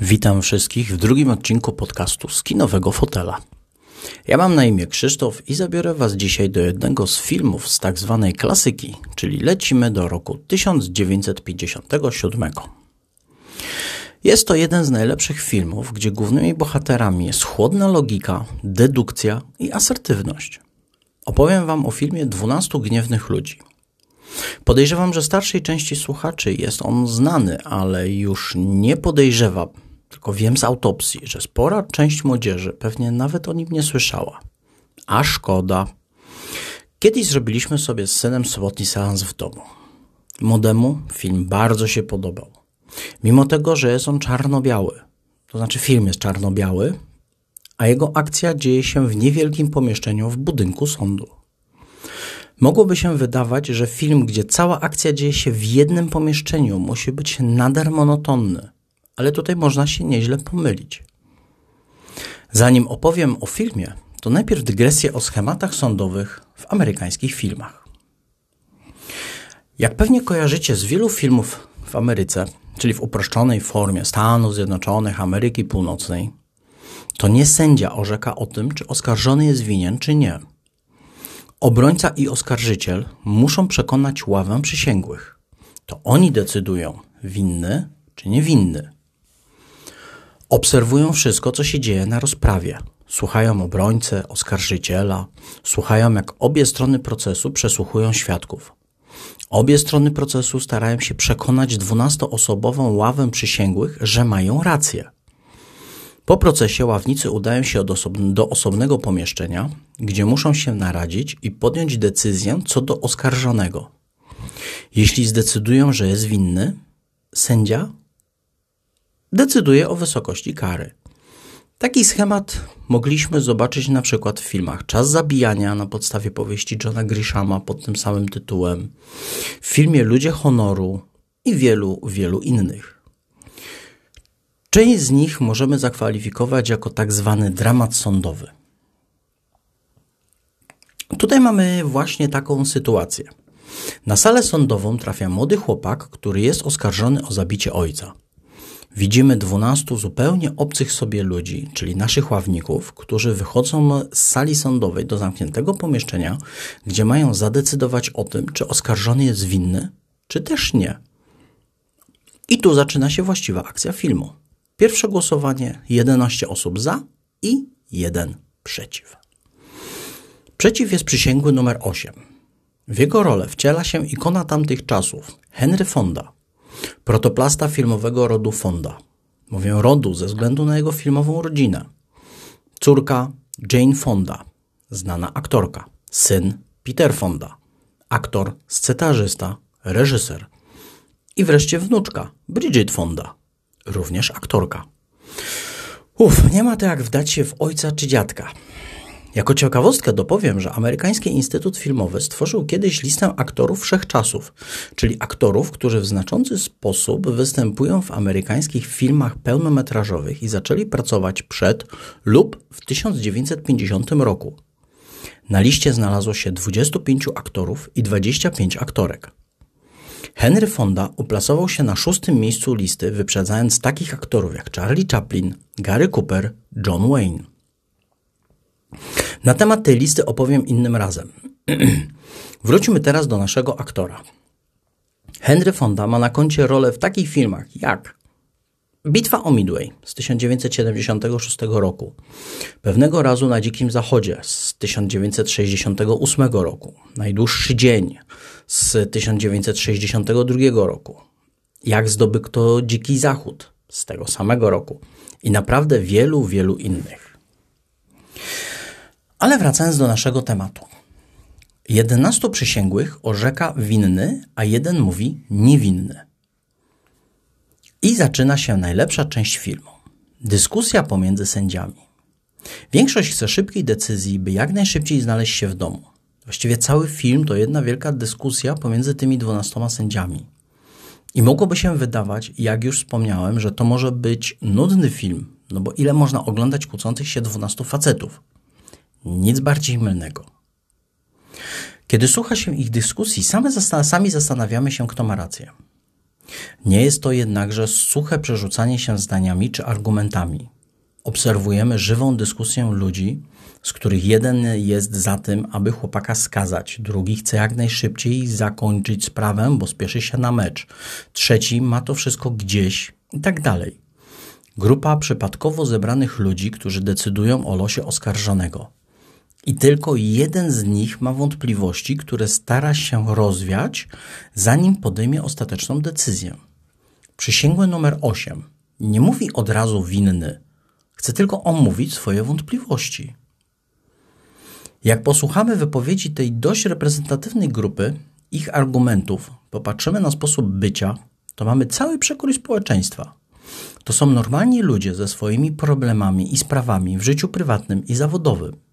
Witam wszystkich w drugim odcinku podcastu z kinowego fotela. Ja mam na imię Krzysztof i zabiorę Was dzisiaj do jednego z filmów z tak zwanej klasyki, czyli lecimy do roku 1957. Jest to jeden z najlepszych filmów, gdzie głównymi bohaterami jest chłodna logika, dedukcja i asertywność. Opowiem Wam o filmie 12 gniewnych ludzi. Podejrzewam, że starszej części słuchaczy jest on znany, ale już nie podejrzewam, tylko wiem z autopsji, że spora część młodzieży pewnie nawet o nim nie słyszała. A szkoda. Kiedyś zrobiliśmy sobie z synem sobotni seans w domu. Modemu film bardzo się podobał. Mimo tego, że jest on czarno-biały. To znaczy film jest czarno-biały, a jego akcja dzieje się w niewielkim pomieszczeniu w budynku sądu. Mogłoby się wydawać, że film, gdzie cała akcja dzieje się w jednym pomieszczeniu, musi być nader monotonny, ale tutaj można się nieźle pomylić. Zanim opowiem o filmie, to najpierw dygresję o schematach sądowych w amerykańskich filmach. Jak pewnie kojarzycie z wielu filmów w Ameryce, czyli w uproszczonej formie Stanów Zjednoczonych, Ameryki Północnej, to nie sędzia orzeka o tym, czy oskarżony jest winien, czy nie. Obrońca i oskarżyciel muszą przekonać ławę przysięgłych. To oni decydują, winny czy niewinny. Obserwują wszystko, co się dzieje na rozprawie. Słuchają obrońcę, oskarżyciela, słuchają, jak obie strony procesu przesłuchują świadków. Obie strony procesu starają się przekonać dwunastoosobową ławę przysięgłych, że mają rację. Po procesie ławnicy udają się do, osobnego pomieszczenia, gdzie muszą się naradzić i podjąć decyzję co do oskarżonego. Jeśli zdecydują, że jest winny, sędzia decyduje o wysokości kary. Taki schemat mogliśmy zobaczyć na przykład w filmach Czas zabijania na podstawie powieści Johna Grishama pod tym samym tytułem, w filmie Ludzie honoru i wielu, wielu innych. Część z nich możemy zakwalifikować jako tak zwany dramat sądowy. Tutaj mamy właśnie taką sytuację. Na salę sądową trafia młody chłopak, który jest oskarżony o zabicie ojca. Widzimy dwunastu zupełnie obcych sobie ludzi, czyli naszych ławników, którzy wychodzą z sali sądowej do zamkniętego pomieszczenia, gdzie mają zadecydować o tym, czy oskarżony jest winny, czy też nie. I tu zaczyna się właściwa akcja filmu. Pierwsze głosowanie 11 osób za i 1 przeciw. Przeciw jest przysięgły numer 8. W jego rolę wciela się ikona tamtych czasów, Henry Fonda, protoplasta filmowego rodu Fonda. Mówię rodu ze względu na jego filmową rodzinę. Córka Jane Fonda, znana aktorka. Syn Peter Fonda, aktor, scetarzysta, reżyser. I wreszcie wnuczka Bridget Fonda, również aktorka. Uf, nie ma to jak wdać się w ojca czy dziadka. Jako ciekawostkę dopowiem, że Amerykański Instytut Filmowy stworzył kiedyś listę aktorów wszechczasów, czyli aktorów, którzy w znaczący sposób występują w amerykańskich filmach pełnometrażowych i zaczęli pracować przed lub w 1950 roku. Na liście znalazło się 25 aktorów i 25 aktorek. Henry Fonda uplasował się na szóstym miejscu listy, wyprzedzając takich aktorów jak Charlie Chaplin, Gary Cooper, John Wayne. Na temat tej listy opowiem innym razem. Wróćmy teraz do naszego aktora. Henry Fonda ma na koncie rolę w takich filmach jak Bitwa o Midway z 1976 roku, Pewnego razu na Dzikim Zachodzie z 1968 roku, Najdłuższy dzień z 1962 roku, Jak zdobyto Dziki Zachód z tego samego roku i naprawdę wielu, wielu innych. Ale wracając do naszego tematu. 11 przysięgłych orzeka winny, a jeden mówi niewinny. I zaczyna się najlepsza część filmu. Dyskusja pomiędzy sędziami. Większość chce szybkiej decyzji, by jak najszybciej znaleźć się w domu. Właściwie cały film to jedna wielka dyskusja pomiędzy tymi dwunastoma sędziami. I mogłoby się wydawać, jak już wspomniałem, że to może być nudny film, no bo ile można oglądać kłócących się dwunastu facetów? Nic bardziej mylnego. Kiedy słucha się ich dyskusji, same sami zastanawiamy się, kto ma rację. Nie jest to jednakże suche przerzucanie się zdaniami czy argumentami. Obserwujemy żywą dyskusję ludzi, z których jeden jest za tym, aby chłopaka skazać, drugi chce jak najszybciej zakończyć sprawę, bo spieszy się na mecz, trzeci ma to wszystko gdzieś i tak dalej. Grupa przypadkowo zebranych ludzi, którzy decydują o losie oskarżonego. I tylko jeden z nich ma wątpliwości, które stara się rozwiać, zanim podejmie ostateczną decyzję. Przysięgły numer 8 nie mówi od razu winny, chce tylko omówić swoje wątpliwości. Jak posłuchamy wypowiedzi tej dość reprezentatywnej grupy, ich argumentów, popatrzymy na sposób bycia, to mamy cały przekrój społeczeństwa. To są normalni ludzie ze swoimi problemami i sprawami w życiu prywatnym i zawodowym.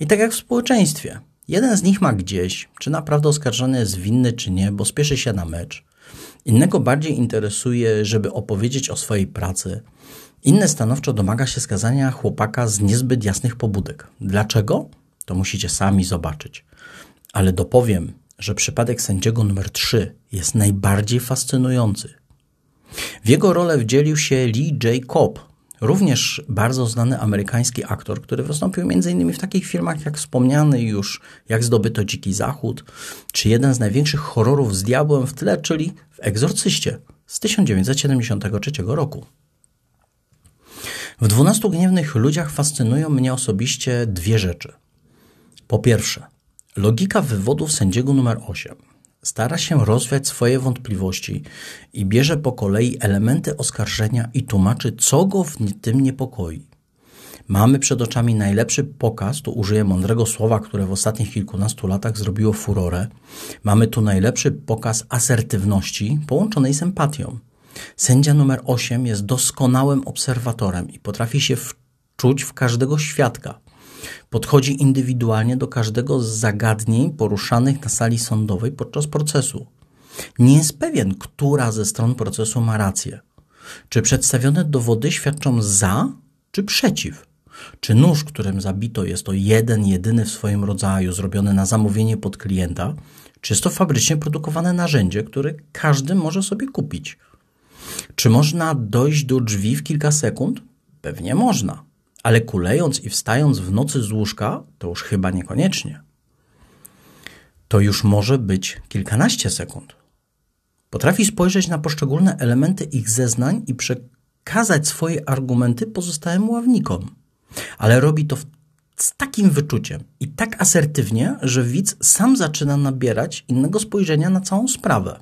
I tak jak w społeczeństwie, jeden z nich ma gdzieś, czy naprawdę oskarżony jest winny, czy nie, bo spieszy się na mecz. Innego bardziej interesuje, żeby opowiedzieć o swojej pracy. Inne stanowczo domaga się skazania chłopaka z niezbyt jasnych pobudek. Dlaczego? To musicie sami zobaczyć. Ale dopowiem, że przypadek sędziego numer 3 jest najbardziej fascynujący. W jego rolę wdzielił się Lee J. Cobb, również bardzo znany amerykański aktor, który wystąpił m.in. w takich filmach jak wspomniany już Jak zdobyto Dziki Zachód, czy jeden z największych horrorów z diabłem w tle, czyli w Egzorcyście z 1973 roku. W Dwunastu Gniewnych Ludziach fascynują mnie osobiście dwie rzeczy. Po pierwsze, logika wywodów sędziego numer 8 stara się rozwiać swoje wątpliwości i bierze po kolei elementy oskarżenia i tłumaczy, co go w tym niepokoi. Mamy przed oczami najlepszy pokaz, tu użyję mądrego słowa, które w ostatnich kilkunastu latach zrobiło furorę. Mamy tu najlepszy pokaz asertywności połączonej z empatią. Sędzia numer 8 jest doskonałym obserwatorem i potrafi się wczuć w każdego świadka. Podchodzi indywidualnie do każdego z zagadnień poruszanych na sali sądowej podczas procesu. Nie jest pewien, która ze stron procesu ma rację. Czy przedstawione dowody świadczą za, czy przeciw? Czy nóż, którym zabito, jest to jeden, jedyny w swoim rodzaju, zrobiony na zamówienie pod klienta, czy jest to fabrycznie produkowane narzędzie, które każdy może sobie kupić? Czy można dojść do drzwi w kilka sekund? Pewnie można ale kulejąc i wstając w nocy z łóżka, to już chyba niekoniecznie. To już może być kilkanaście sekund. Potrafi spojrzeć na poszczególne elementy ich zeznań i przekazać swoje argumenty pozostałym ławnikom, ale robi to z takim wyczuciem i tak asertywnie, że widz sam zaczyna nabierać innego spojrzenia na całą sprawę.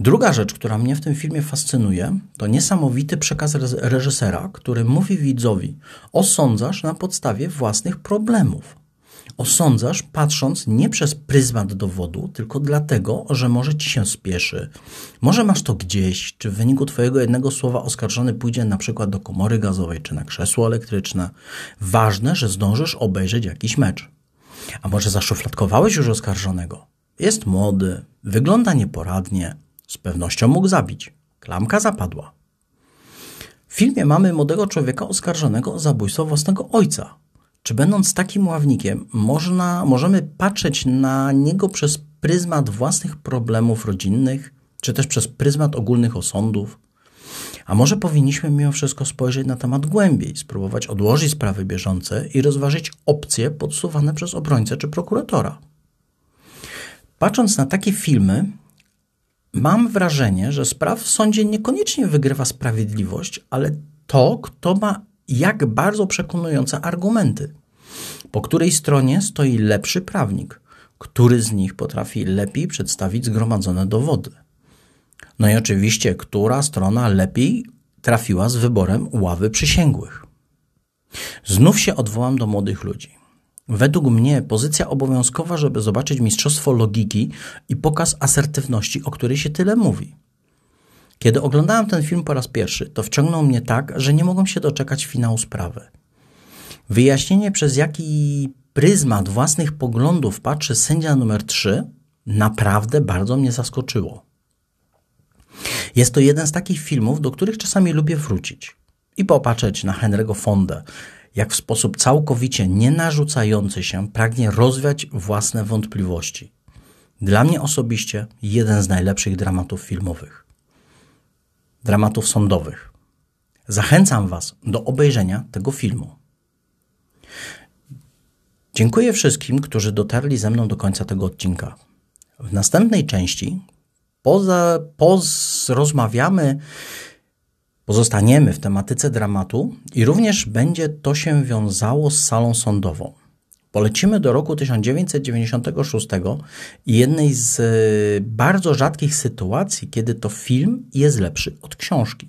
Druga rzecz, która mnie w tym filmie fascynuje, to niesamowity przekaz reżysera, który mówi widzowi: osądzasz na podstawie własnych problemów. Osądzasz patrząc nie przez pryzmat dowodu, tylko dlatego, że może ci się spieszy. Może masz to gdzieś, czy w wyniku twojego jednego słowa oskarżony pójdzie na przykład do komory gazowej, czy na krzesło elektryczne. Ważne, że zdążysz obejrzeć jakiś mecz. A może zaszufladkowałeś już oskarżonego? Jest młody, wygląda nieporadnie, z pewnością mógł zabić. Klamka zapadła. W filmie mamy młodego człowieka oskarżonego o zabójstwo własnego ojca. Czy będąc takim ławnikiem, można, możemy patrzeć na niego przez pryzmat własnych problemów rodzinnych, czy też przez pryzmat ogólnych osądów? A może powinniśmy mimo wszystko spojrzeć na temat głębiej, spróbować odłożyć sprawy bieżące i rozważyć opcje podsuwane przez obrońcę czy prokuratora? Patrząc na takie filmy, Mam wrażenie, że spraw w sądzie niekoniecznie wygrywa sprawiedliwość, ale to, kto ma jak bardzo przekonujące argumenty. Po której stronie stoi lepszy prawnik, który z nich potrafi lepiej przedstawić zgromadzone dowody. No i oczywiście, która strona lepiej trafiła z wyborem ławy przysięgłych. Znów się odwołam do młodych ludzi. Według mnie pozycja obowiązkowa, żeby zobaczyć mistrzostwo logiki i pokaz asertywności, o której się tyle mówi. Kiedy oglądałem ten film po raz pierwszy, to wciągnął mnie tak, że nie mogłem się doczekać finału sprawy. Wyjaśnienie, przez jaki pryzmat własnych poglądów patrzy sędzia numer 3, naprawdę bardzo mnie zaskoczyło. Jest to jeden z takich filmów, do których czasami lubię wrócić i popatrzeć na Henry'ego Fondę, jak w sposób całkowicie nienarzucający się pragnie rozwiać własne wątpliwości. Dla mnie osobiście jeden z najlepszych dramatów filmowych. Dramatów sądowych. Zachęcam Was do obejrzenia tego filmu. Dziękuję wszystkim, którzy dotarli ze mną do końca tego odcinka. W następnej części poza, poz, rozmawiamy, pozostaniemy w tematyce dramatu i również będzie to się wiązało z salą sądową. Polecimy do roku 1996 i jednej z e, bardzo rzadkich sytuacji, kiedy to film jest lepszy od książki.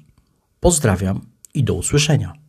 Pozdrawiam i do usłyszenia.